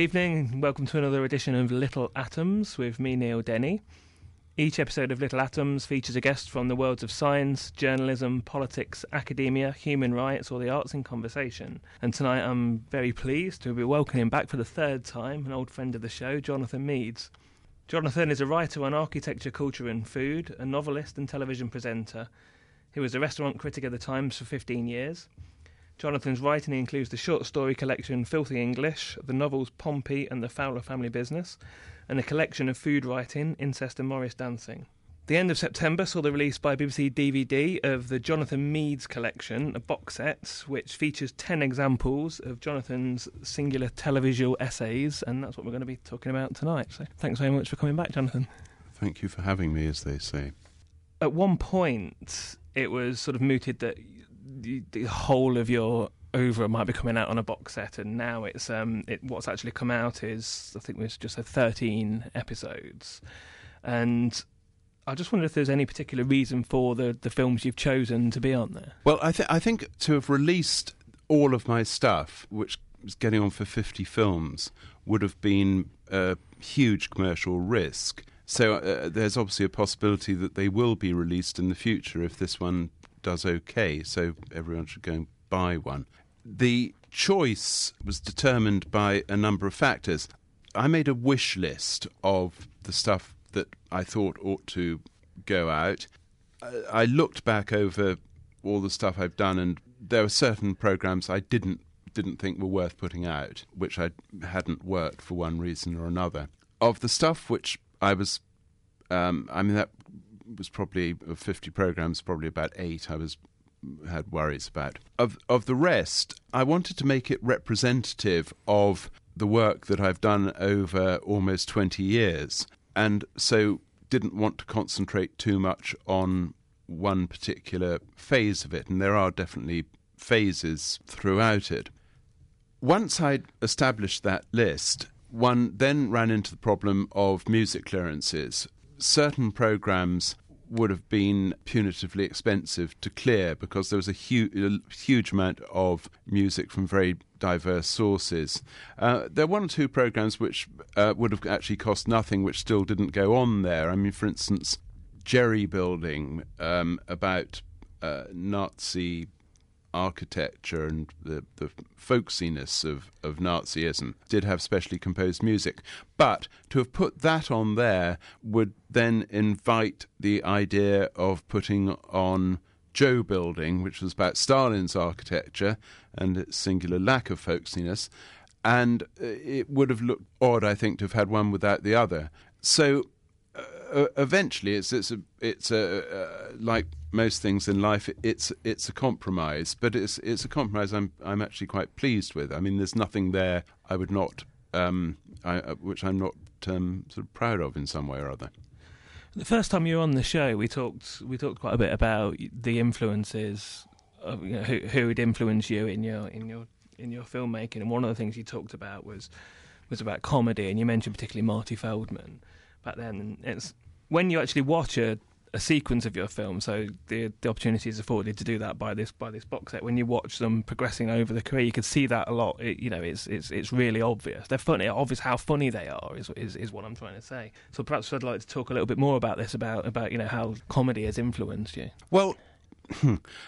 Evening, and welcome to another edition of Little Atoms with me, Neil Denny. Each episode of Little Atoms features a guest from the worlds of science, journalism, politics, academia, human rights, or the arts in conversation. And tonight I'm very pleased to be welcoming back for the third time an old friend of the show, Jonathan Meades. Jonathan is a writer on architecture, culture, and food, a novelist and television presenter. He was a restaurant critic at the Times for 15 years. Jonathan's writing includes the short story collection Filthy English, the novels Pompey and the Fowler Family Business, and a collection of food writing, Incest and Morris Dancing. The end of September saw the release by BBC DVD of the Jonathan Meades collection, a box set which features 10 examples of Jonathan's singular televisual essays, and that's what we're going to be talking about tonight. So thanks very much for coming back, Jonathan. Thank you for having me, as they say. At one point, it was sort of mooted that the, whole of your over might be coming out on a box set, and now it's um, it, what's actually come out is I think was just a 13 episodes, and I just wonder if there's any particular reason for the the films you've chosen to be on there. Well, I, th- I think to have released all of my stuff, which was getting on for 50 films, would have been a huge commercial risk. So uh, there's obviously a possibility that they will be released in the future if this one does okay. So everyone should go and buy one. the choice was determined by a number of factors. I made a wish list of the stuff that I thought ought to go out. I looked back over all the stuff I've done, and there were certain programs I didn't didn't think were worth putting out, which I hadn't worked for one reason or another. Of the stuff which I was, um, I mean, that was probably of fifty programs, probably about eight I was had worries about. Of of the rest, I wanted to make it representative of the work that I've done over almost twenty years, and so didn't want to concentrate too much on one particular phase of it, and there are definitely phases throughout it. Once I'd established that list, one then ran into the problem of music clearances. Certain programs would have been punitively expensive to clear because there was a, hu- a huge amount of music from very diverse sources. Uh, there are one or two programs which uh, would have actually cost nothing, which still didn't go on there. I mean, for instance, Jerry Building um, about uh, Nazi architecture and the, the folksiness of, of Nazism did have specially composed music. But to have put that on there would then invite the idea of putting on Joe Building, which was about Stalin's architecture and its singular lack of folksiness. And uh, it would have looked odd, I think, to have had one without the other. So uh, eventually, it's it's a it's a uh, like most things in life, it's it's a compromise, but it's it's a compromise I'm I'm actually quite pleased with. I mean, there's nothing there I would not, um, I, uh, which I'm not um, sort of proud of in some way or other. The first time you were on the show, we talked we talked quite a bit about the influences of you know, who who had influenced you in your in your in your filmmaking, and one of the things you talked about was was about comedy, and you mentioned particularly Marty Feldman back then. And it's when you actually watch a a sequence of your film. So the the opportunity is afforded to do that by this by this box set. When you watch them progressing over the career, you can see that a lot. It, you know, it's it's it's really obvious. They're funny. Obvious how funny they are is, is is what I'm trying to say. So perhaps I'd like to talk a little bit more about this about about you know how comedy has influenced you. Well,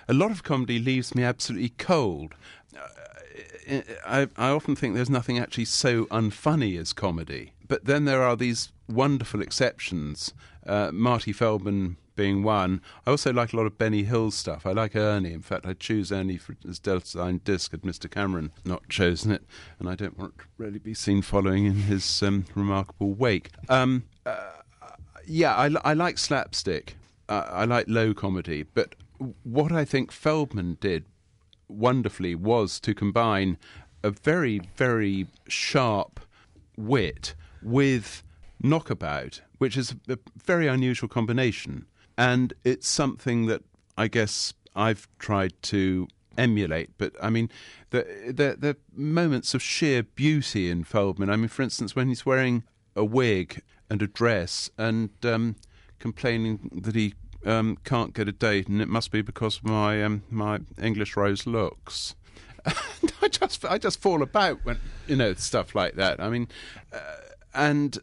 a lot of comedy leaves me absolutely cold. Uh, I, I often think there's nothing actually so unfunny as comedy. But then there are these wonderful exceptions uh, Marty Feldman being one. I also like a lot of Benny Hill stuff. I like Ernie. In fact, I choose Ernie for his Delta disc had Mr. Cameron not chosen it, and I don't want to really be seen following in his um, remarkable wake. Um, uh, yeah, I, I, like slapstick. Uh, I like low comedy, but what I think Feldman did wonderfully was to combine a very, very sharp wit with knockabout, which is a very unusual combination. And it's something that I guess I've tried to emulate. But I mean, the, the, the moments of sheer beauty in Feldman. I mean, for instance, when he's wearing a wig and a dress and um, complaining that he um, can't get a date, and it must be because my um, my English rose looks. I just I just fall about when you know stuff like that. I mean, uh, and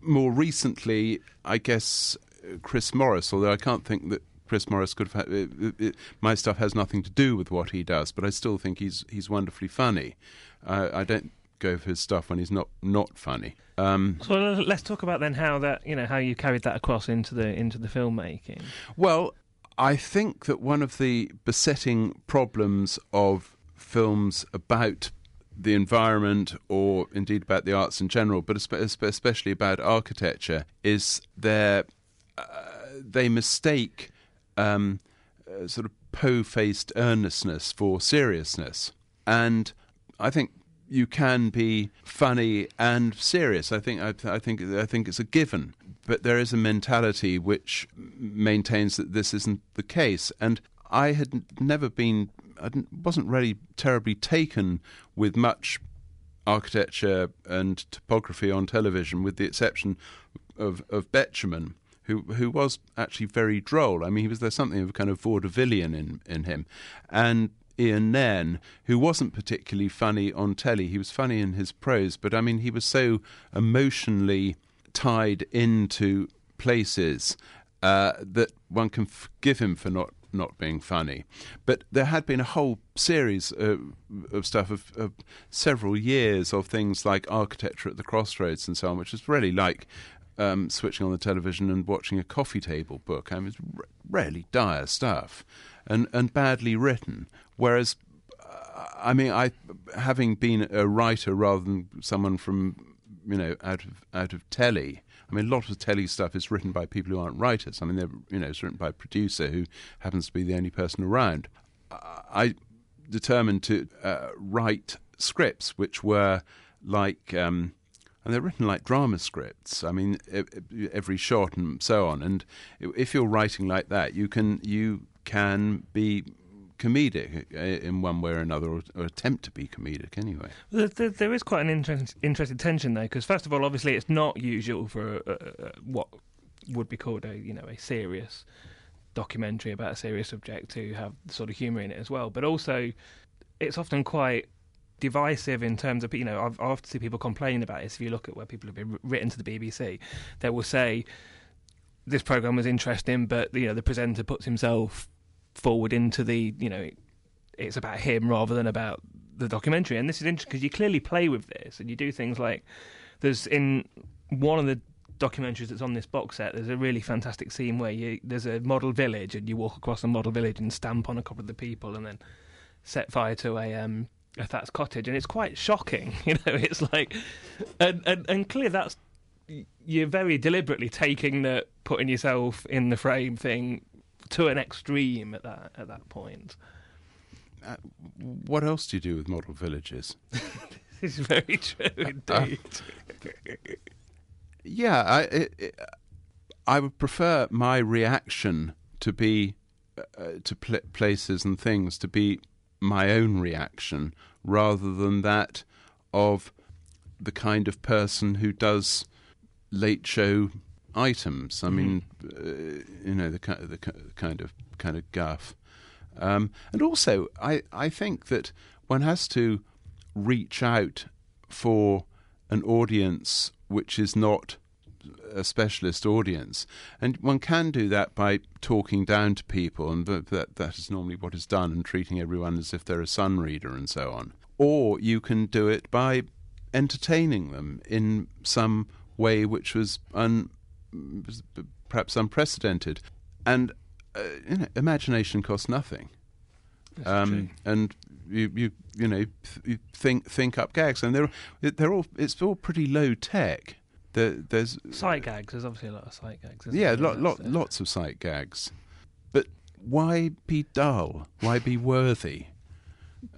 more recently, I guess Chris Morris, although I can't think that Chris Morris could have. Had, it, it, my stuff has nothing to do with what he does, but I still think he's he's wonderfully funny. Uh, I don't go for his stuff when he's not not funny. Um, so let's talk about then how that you know how you carried that across into the into the filmmaking. Well, I think that one of the besetting problems of films about the environment or indeed about the arts in general, but especially about architecture, is their, uh, they mistake um, uh, sort of po faced earnestness for seriousness. And I think you can be funny and serious. I think I, I, think I think it's a given. But there is a mentality which maintains that this isn't the case. And I had never been I wasn't really terribly taken with much architecture and topography on television, with the exception of of Betjeman, who who was actually very droll. I mean, he was there something of a kind of vaudevillian in in him, and Ian Nairn, who wasn't particularly funny on telly. He was funny in his prose, but I mean, he was so emotionally tied into places uh, that one can forgive him for not not being funny. But there had been a whole series of, of stuff of, of several years of things like architecture at the crossroads and so on, which is really like um, switching on the television and watching a coffee table book. I mean, it's re- really dire stuff and, and badly written. Whereas, uh, I mean, I having been a writer rather than someone from you know out of out of telly. I mean, a lot of telly stuff is written by people who aren't writers. I mean, they're you know it's written by a producer who happens to be the only person around. I determined to uh, write scripts which were like. Um, and they're written like drama scripts. I mean, every shot and so on. And if you're writing like that, you can you can be comedic uh, in one way or another, or, or attempt to be comedic anyway. There, there, there is quite an interest, interesting tension there, because first of all, obviously, it's not usual for what would be called a you know a serious documentary about a serious subject to have sort of humour in it as well, but also it's often quite divisive in terms of you know I've, I often see people complain about this. If you look at where people have been written to the BBC, they will say this program was interesting, but you know the presenter puts himself forward into the you know it's about him rather than about the documentary. And this is interesting because you clearly play with this and you do things like there's in one of the documentaries that's on this box set. There's a really fantastic scene where you there's a model village and you walk across a model village and stamp on a couple of the people and then set fire to a um a thatched cottage and it's quite shocking. You know, it's like and and, and clear that's you're very deliberately taking the putting yourself in the frame thing to an extreme at that at that point. Uh, what else do you do with model villages? this is very true indeed. Uh, yeah, I it, it, I would prefer my reaction to be uh, to pl- places and things to be my own reaction rather than that of the kind of person who does late show items. I mm-hmm. mean, uh, you know, the, the kind of kind of guff. Um, and also, I, I think that one has to reach out for an audience which is not a specialist audience, and one can do that by talking down to people, and that that is normally what is done, and treating everyone as if they're a sun reader and so on. Or you can do it by entertaining them in some way which was un, perhaps unprecedented. And uh, you know, imagination costs nothing. Um, and you, you, you know, you think think up gags, and they're they're all it's all pretty low tech. There, there's sight gags. There's obviously a lot of sight gags. yeah, lot, lot, lots of sight gags. But why be dull? Why be worthy?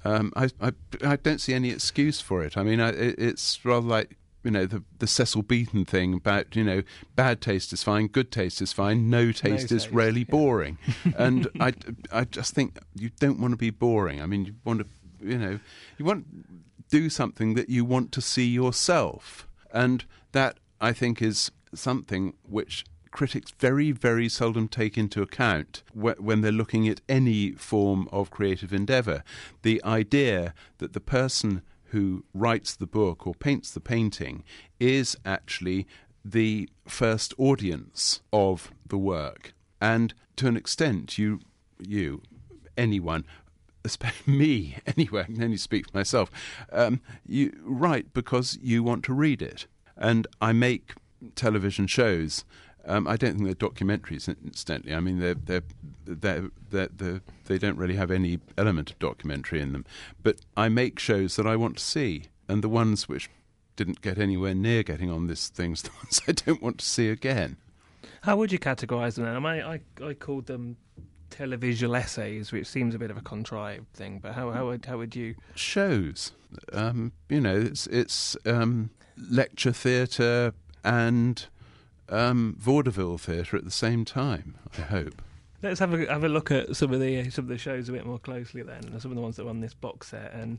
Um, I, I, I don't see any excuse for it. I mean, I, it, it's rather like you know the the Cecil Beaton thing about you know bad taste is fine, good taste is fine, no taste no is taste, really yeah. boring, and I I just think you don't want to be boring. I mean, you want to you know you want do something that you want to see yourself, and that I think is something which critics very, very seldom take into account when they're looking at any form of creative endeavour. The idea that the person who writes the book or paints the painting is actually the first audience of the work. And to an extent, you, you, anyone, me, anyway, I can only speak for myself, um, you write because you want to read it. And I make television shows um, I don't think they're documentaries, incidentally. I mean, they're, they're, they're, they're, they're, they do not really have any element of documentary in them. But I make shows that I want to see, and the ones which didn't get anywhere near getting on this thing's the ones I don't want to see again. How would you categorise them? I, I, I called them televisual essays, which seems a bit of a contrived thing. But how how would how would you shows? Um, you know, it's it's um, lecture theatre and um, vaudeville theatre at the same time. I hope. Let's have a have a look at some of the some of the shows a bit more closely then, some of the ones that are on this box set, and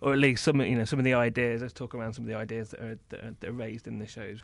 or at least some you know some of the ideas. Let's talk around some of the ideas that are that are, that are raised in the shows.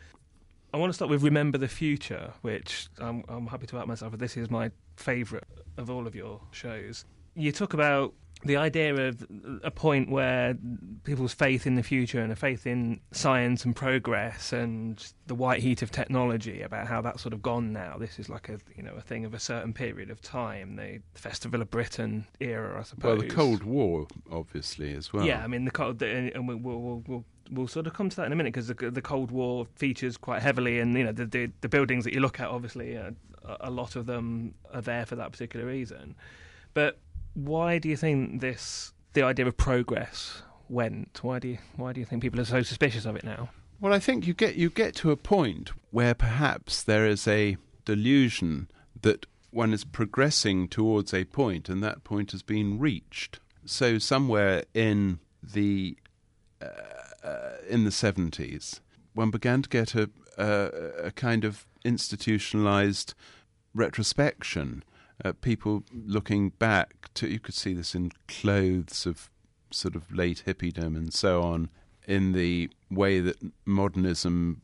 I want to start with Remember the Future, which I'm, I'm happy to out myself. This is my favourite of all of your shows. You talk about the idea of a point where people's faith in the future and a faith in science and progress and the white heat of technology about how that's sort of gone now. This is like a you know a thing of a certain period of time, the Festival of Britain era, I suppose. Well, the Cold War, obviously, as well. Yeah, I mean the cold, and we'll, we'll, we'll, we'll sort of come to that in a minute because the, the Cold War features quite heavily, and you know the the, the buildings that you look at, obviously, uh, a lot of them are there for that particular reason, but why do you think this the idea of progress went? Why do you why do you think people are so suspicious of it now? Well, I think you get you get to a point where perhaps there is a delusion that one is progressing towards a point, and that point has been reached. So somewhere in the uh, uh, in the seventies, one began to get a, a, a kind of institutionalized retrospection uh, people looking back to you could see this in clothes of sort of late hippiedom and so on in the way that modernism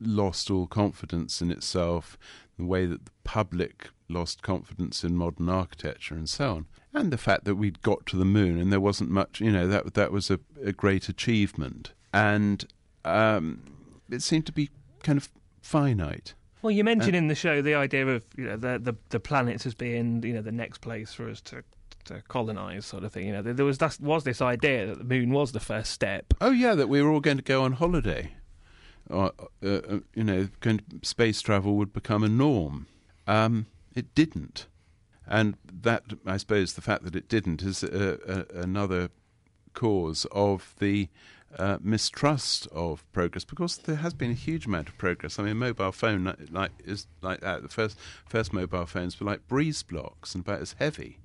lost all confidence in itself the way that the public lost confidence in modern architecture and so on and the fact that we'd got to the moon and there wasn't much you know that that was a, a great achievement. And um, it seemed to be kind of finite well, you mentioned uh, in the show the idea of you know the, the the planets as being you know the next place for us to to colonize, sort of thing. You know, there was that was this idea that the moon was the first step. Oh yeah, that we were all going to go on holiday. Or, uh, uh, you know, space travel would become a norm. Um, it didn't, and that I suppose the fact that it didn't is another cause of the uh, mistrust of progress because there has been a huge amount of progress. I mean, mobile phone like is like that. The first first mobile phones were like breeze blocks and about as heavy.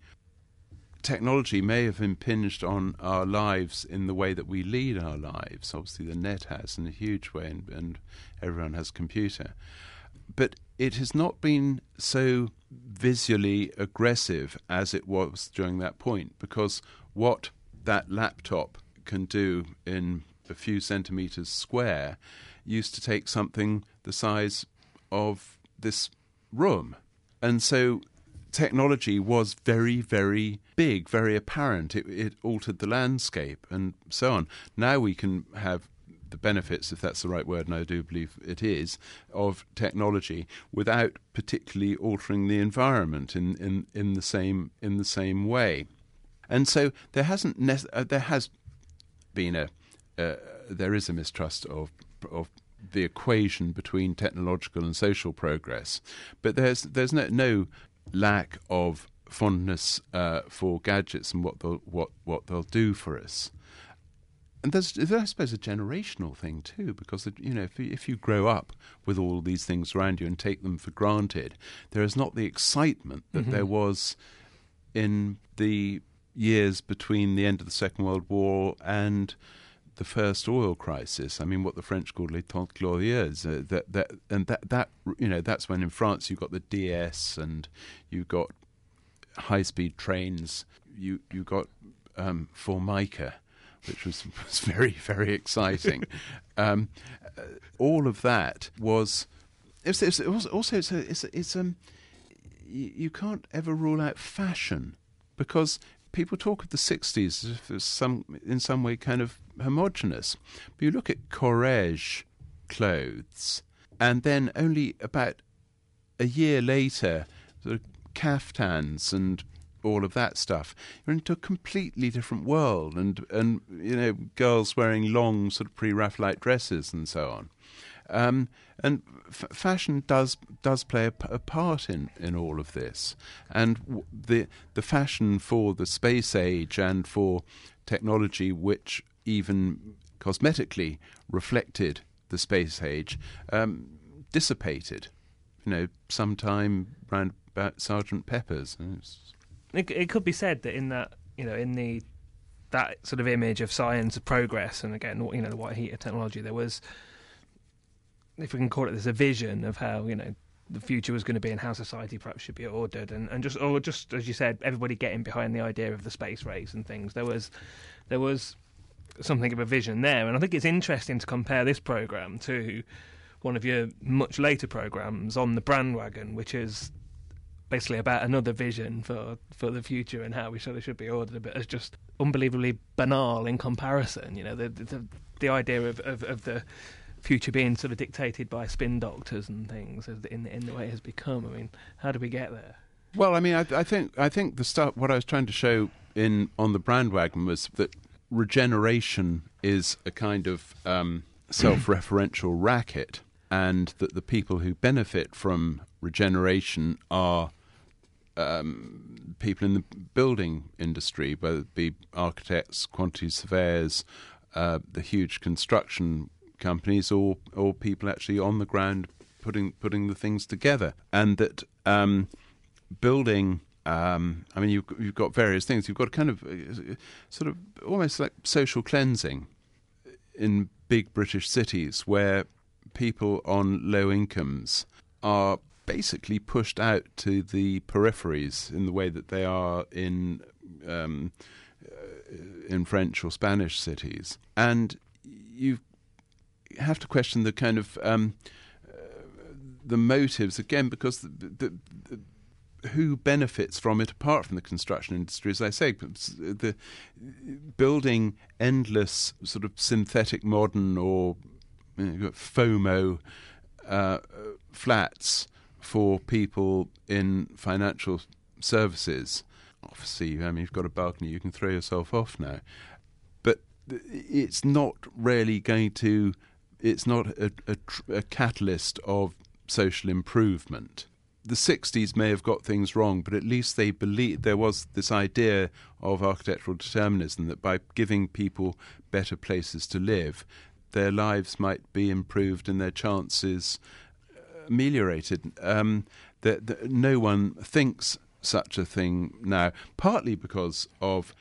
Technology may have impinged on our lives in the way that we lead our lives. Obviously, the net has in a huge way, and, and everyone has a computer. But it has not been so visually aggressive as it was during that point because what that laptop can do in a few centimeters square used to take something the size of this room. And so technology was very, very big, very apparent. It, it, altered the landscape and so on. Now we can have the benefits, if that's the right word, and I do believe it is, of technology without particularly altering the environment in, in, in the same in the same way. And so there hasn't uh, there has been a uh, there is a mistrust of of the equation between technological and social progress, but there's there's no, no lack of fondness uh, for gadgets and what they'll what what they'll do for us. And there's, I suppose, a generational thing too, because you know, if you, if you grow up with all these things around you and take them for granted, there is not the excitement that mm-hmm. there was in the years between the end of the Second World War and the first oil crisis. I mean, what the French called les Trente Glorieuses. Uh, that that and that that you know that's when in France you got the DS and you got high speed trains. You you got um, Formica, which was was very very exciting. um, uh, all of that was. It's, it's also it's, a, it's, it's um, you, you can't ever rule out fashion because people talk of the 60s as some, in some way kind of homogenous. But you look at Courrèges clothes, and then only about a year later, sort of caftans and all of that stuff. You're into a completely different world, and and you know girls wearing long sort of pre-Raphaelite dresses and so on. Um, and f- fashion does does play a, p- a part in, in all of this, and w- the the fashion for the space age and for technology, which even cosmetically reflected the space age, um, dissipated. You know, sometime around about Sergeant Pepper's. It, it could be said that in that you know in the that sort of image of science of progress and again you know the white heat of technology there was if we can call it this, a vision of how you know the future was going to be and how society perhaps should be ordered, and, and just or just as you said, everybody getting behind the idea of the space race and things. There was there was something of a vision there, and I think it's interesting to compare this program to one of your much later programs on the Brandwagon, which is basically about another vision for for the future and how we sort of should be ordered, but it's just unbelievably banal in comparison. You know, the the, the idea of, of, of the future being sort of dictated by spin doctors and things in in the way it has become. I mean, how do we get there? Well, I mean, I, I think I think the stuff. What I was trying to show in on the Brandwagon was that regeneration is a kind of um, self-referential racket, and that the people who benefit from regeneration are um, people in the building industry, whether it be architects, quantity surveyors, uh, the huge construction companies, or or people actually on the ground putting putting the things together, and that um, building. Um, I mean, you've, you've got various things. You've got kind of uh, sort of almost like social cleansing in big British cities where people on low incomes are basically pushed out to the peripheries in the way that they are in um, uh, in French or Spanish cities, and you have to question the kind of um, uh, the motives again because the, the, the, who benefits from it apart from the construction industry? As I say, the building endless sort of synthetic modern or you know, FOMO uh, flats for people in financial services. Obviously, I mean, you've got a balcony, you can throw yourself off now. But it's not really going to, it's not a, a, a catalyst of social improvement. The 60s may have got things wrong, but at least they believed there was this idea of architectural determinism that by giving people better places to live, their lives might be improved and their chances ameliorated. Um, that, that no one thinks such a thing now, partly because of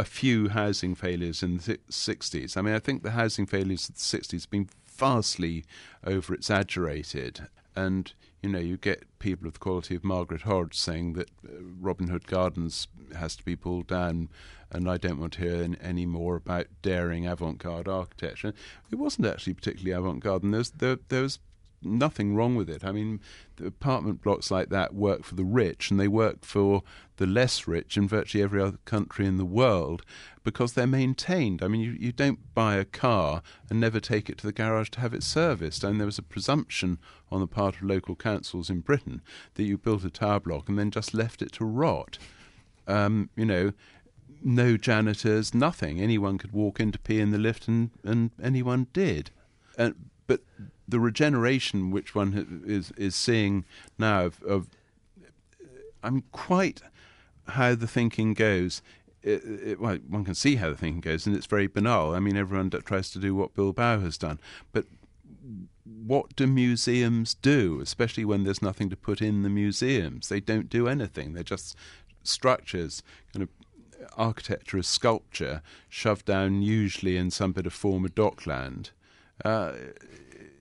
a few housing failures in the 60s. I mean, I think the housing failures of the 60s have been vastly over exaggerated. And, you know, you get people of the quality of Margaret Hodge saying that uh, Robin Hood Gardens has to be pulled down, and I don't want to hear any more about daring avant garde architecture. It wasn't actually particularly avant garde, and there, there was nothing wrong with it. I mean, apartment blocks like that work for the rich, and they work for the less rich in virtually every other country in the world because they're maintained. I mean, you, you don't buy a car and never take it to the garage to have it serviced. And there was a presumption on the part of local councils in Britain that you built a tower block and then just left it to rot. Um, you know, no janitors, nothing. Anyone could walk in to pee in the lift, and, and anyone did. And, but the regeneration which one is is seeing now of, of I mean, quite how the thinking goes. It, it, well, one can see how the thinking goes, and it's very banal. I mean, everyone tries to do what Bilbao has done, but what do museums do, especially when there's nothing to put in the museums? They don't do anything. They're just structures, kind of architecture sculpture, shoved down usually in some bit of former dockland. Uh,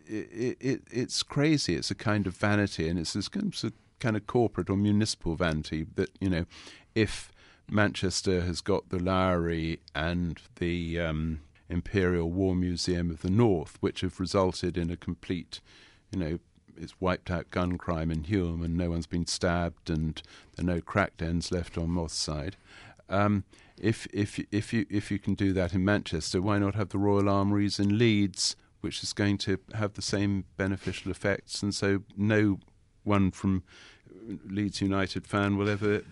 it, it, it's crazy. It's a kind of vanity, and it's this kind of, corporate or municipal vanity that you know, if Manchester has got the Lowry and the um, Imperial War Museum of the North, which have resulted in a complete, you know, it's wiped out gun crime in Hulme, and no one's been stabbed, and there are no cracked ends left on Moss Side. Um, if if if you if you can do that in Manchester, why not have the Royal Armouries in Leeds, which is going to have the same beneficial effects. And so no one from Leeds United fan will ever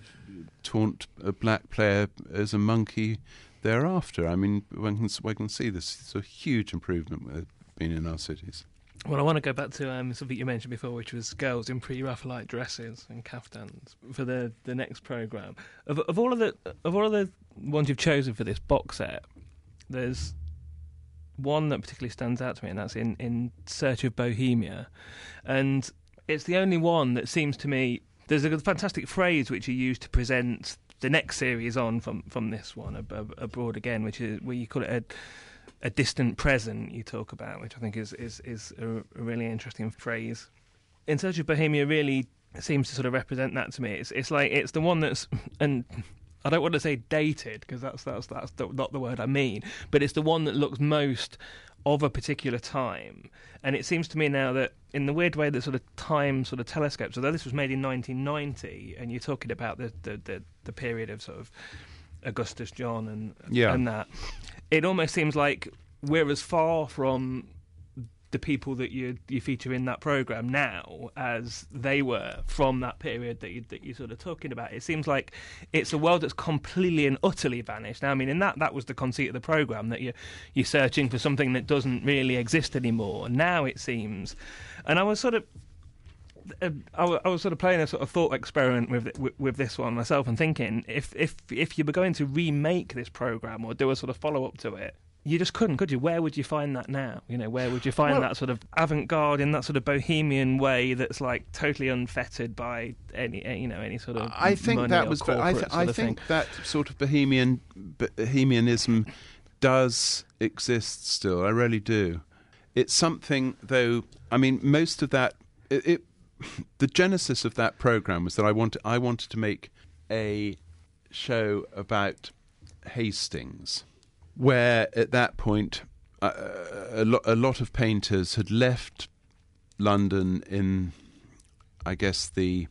taunt a black player as a monkey thereafter. I mean, one can, one can see this. It's a huge improvement being in our cities. Well, I want to go back to um, something you mentioned before, which was girls in pre-Raphaelite dresses and caftans for the the next program. Of, of all of the of all of the ones you've chosen for this box set, there's one that particularly stands out to me, and that's in, in Search of Bohemia. And it's the only one that seems to me. There's a fantastic phrase which you use to present the next series on from, from this one, Abroad Again, which is where you call it a, a distant present, you talk about, which I think is, is, is a, a really interesting phrase. In Search of Bohemia really seems to sort of represent that to me. It's, it's like, it's the one that's. and I don't want to say dated because that's that's that's not the word I mean, but it's the one that looks most of a particular time. And it seems to me now that, in the weird way that sort of time sort of telescopes, although this was made in 1990, and you're talking about the the, the, the period of sort of Augustus John and yeah. and that, it almost seems like we're as far from the people that you you feature in that program now as they were from that period that you that you're sort of talking about. It seems like it's a world that's completely and utterly vanished. Now, I mean, in that that was the conceit of the program that you you're searching for something that doesn't really exist anymore. Now it seems, and I was sort of. Uh, I, was sort of playing a sort of thought experiment with, with, with this one myself and thinking if if if you were going to remake this program or do a sort of follow up to it, you just couldn't, could you? Where would you find that now? You know, where would you find well, that sort of avant-garde in that sort of bohemian way that's like totally unfettered by any, you know, any sort of. I think that was. I, th- I think that sort of bohemian bohemianism does exist still. I really do. It's something, though. I mean, most of that. It, it the genesis of that program was that I wanted. I wanted to make a show about Hastings where at that point uh, a, lo- a lot of painters had left London in, I guess, the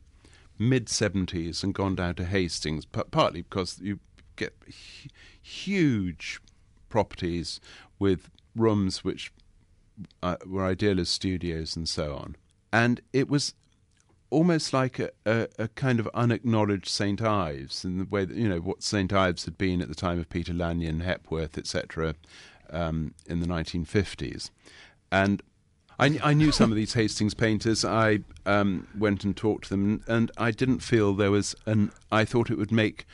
mid 70s and gone down to Hastings, p- partly because you get h- huge properties with rooms which uh, were ideal as studios and so on. And it was almost like a, a, a, kind of unacknowledged St Ives in the way that you know what St Ives had been at the time of Peter Lanyon, Hepworth, etc., um, in the 1950s, and. I, I, knew some of these Hastings painters. I um, went and talked to them, and I didn't feel there was an. I thought it would make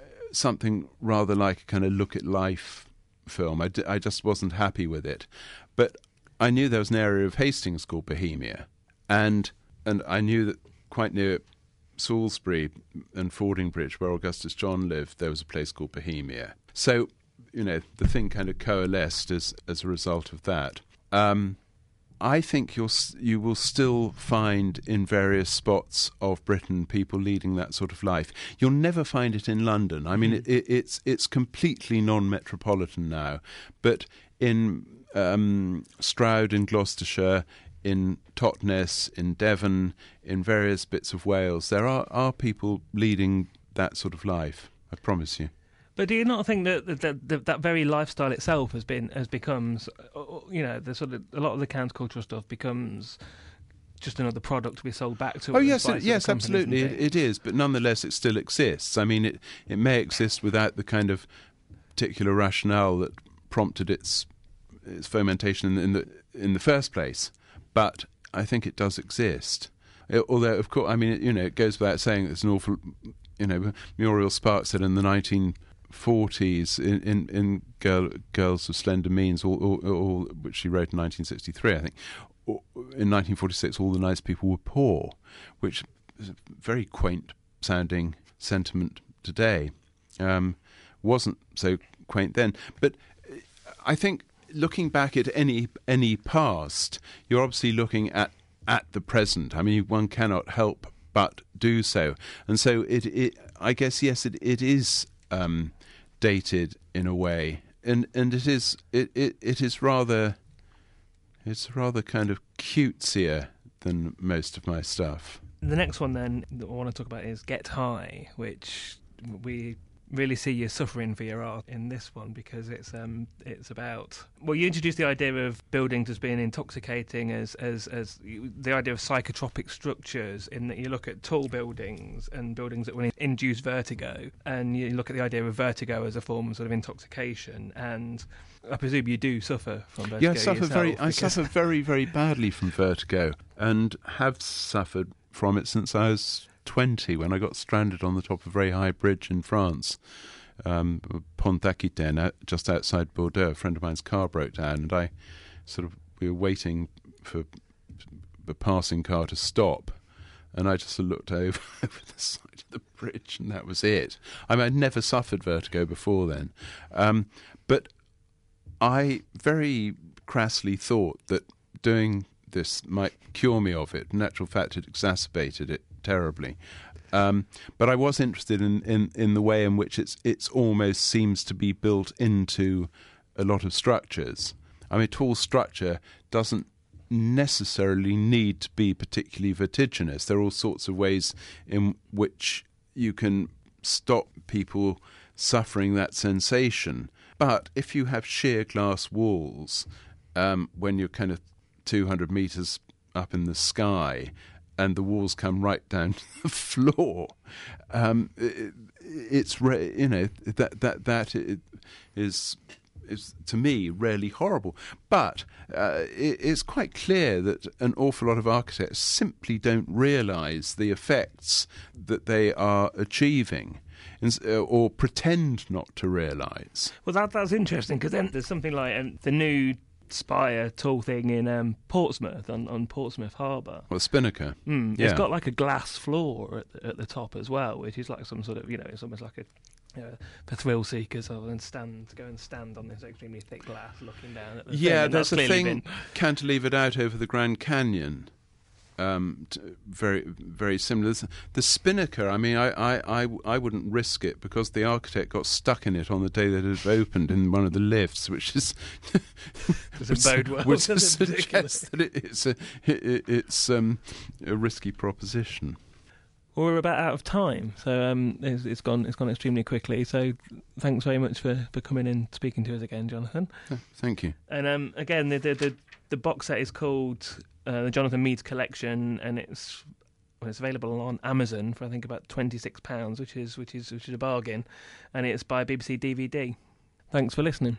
uh, something rather like a kind of look at life film. I, d- I just wasn't happy with it, but I knew there was an area of Hastings called Bohemia, and and I knew that quite near Salisbury and Fordingbridge, where Augustus John lived, there was a place called Bohemia. So, you know, the thing kind of coalesced as as a result of that. Um, I think you'll you will still find in various spots of Britain people leading that sort of life. You'll never find it in London. I mean, mm. it, it's it's completely non-metropolitan now, but in um, Stroud in Gloucestershire, in Totnes, in Devon, in various bits of Wales. There are, are people leading that sort of life. I promise you. But do you not think that that, that, that very lifestyle itself has been has becomes, uh, uh, you know, the sort of a lot of the countercultural stuff becomes just another product to be sold back to. Oh yes, it, yes, absolutely, it, it is. But nonetheless, it still exists. I mean, it it may exist without the kind of particular rationale that prompted its its fomentation in, in the in the first place but I think it does exist. It, although, of course, I mean, it, you know, it goes without saying there's an awful, you know, Muriel Sparks said in the 1940s in, in, in Girl, Girls of Slender Means, all, all, all, which she wrote in 1963, I think, in 1946, all the nice people were poor, which is a very quaint sounding sentiment today. Um, wasn't so quaint then. But I think looking back at any any past, you're obviously looking at at the present. I mean, one cannot help but do so, and so it. it I guess yes, it it is um, dated in a way, and and it is it, it, it is rather it's rather kind of cutesier than most of my stuff. The next one then that I want to talk about is Get High, which we really see you suffering for your art in this one because it's um it's about well you introduce the idea of buildings as being intoxicating as as as the idea of psychotropic structures in that you look at tall buildings and buildings that will induce vertigo and you look at the idea of vertigo as a form of sort of intoxication and I presume you do suffer from vertigo. Yeah, I suffer very. I suffer very, very badly from vertigo, and have suffered from it since I was 20 when I got stranded on the top of a very high bridge in France, um, Pont d'Aquitaine, just outside Bordeaux. A friend of mine's car broke down, and I sort of we were waiting for the passing car to stop, and I just looked over over the side of the bridge, and that was it. I mean, I'd never suffered vertigo before then, um, but I very crassly thought that doing this might cure me of it. In actual fact, it exacerbated it terribly. Um, but I was interested in, in, in the way in which it's it's almost seems to be built into a lot of structures. I mean, tall structure doesn't necessarily need to be particularly vertiginous. There are all sorts of ways in which you can stop people suffering that sensation. But if you have sheer glass walls, um, when you're kind of 200 meters up in the sky and the walls come right down to the floor, um, it, it's re- you know that that that is is to me really horrible. But uh, it, it's quite clear that an awful lot of architects simply don't realise the effects that they are achieving. Uh, or pretend not to realise. Well, that that's interesting because then there's something like um, the new spire tall thing in um, Portsmouth on, on Portsmouth Harbour. Well, Spinnaker. Mm, yeah. It's got like a glass floor at the, at the top as well, which is like some sort of you know it's almost like a you know, for thrill seekers rather than stand go and stand on this extremely thick glass looking down at the yeah thing, there's a thing been... cantilevered out over the grand canyon um, very very similar. The Spinnaker, I mean, I, I, I, I, wouldn't risk it because the architect got stuck in it on the day that it opened in one of the lifts, which is which, well, which suggests that it, it's a it, it's um, a risky proposition. Well, we're about out of time, so um, it's, it's gone it's gone extremely quickly. So thanks very much for, for coming in speaking to us again, Jonathan. Thank you. And um, again, the, the, the the box set is called uh, the Jonathan Meades Collection, and it's well, it's available on Amazon for I think about twenty six pounds, which is which is which is a bargain, and it's by BBC DVD. Thanks for listening.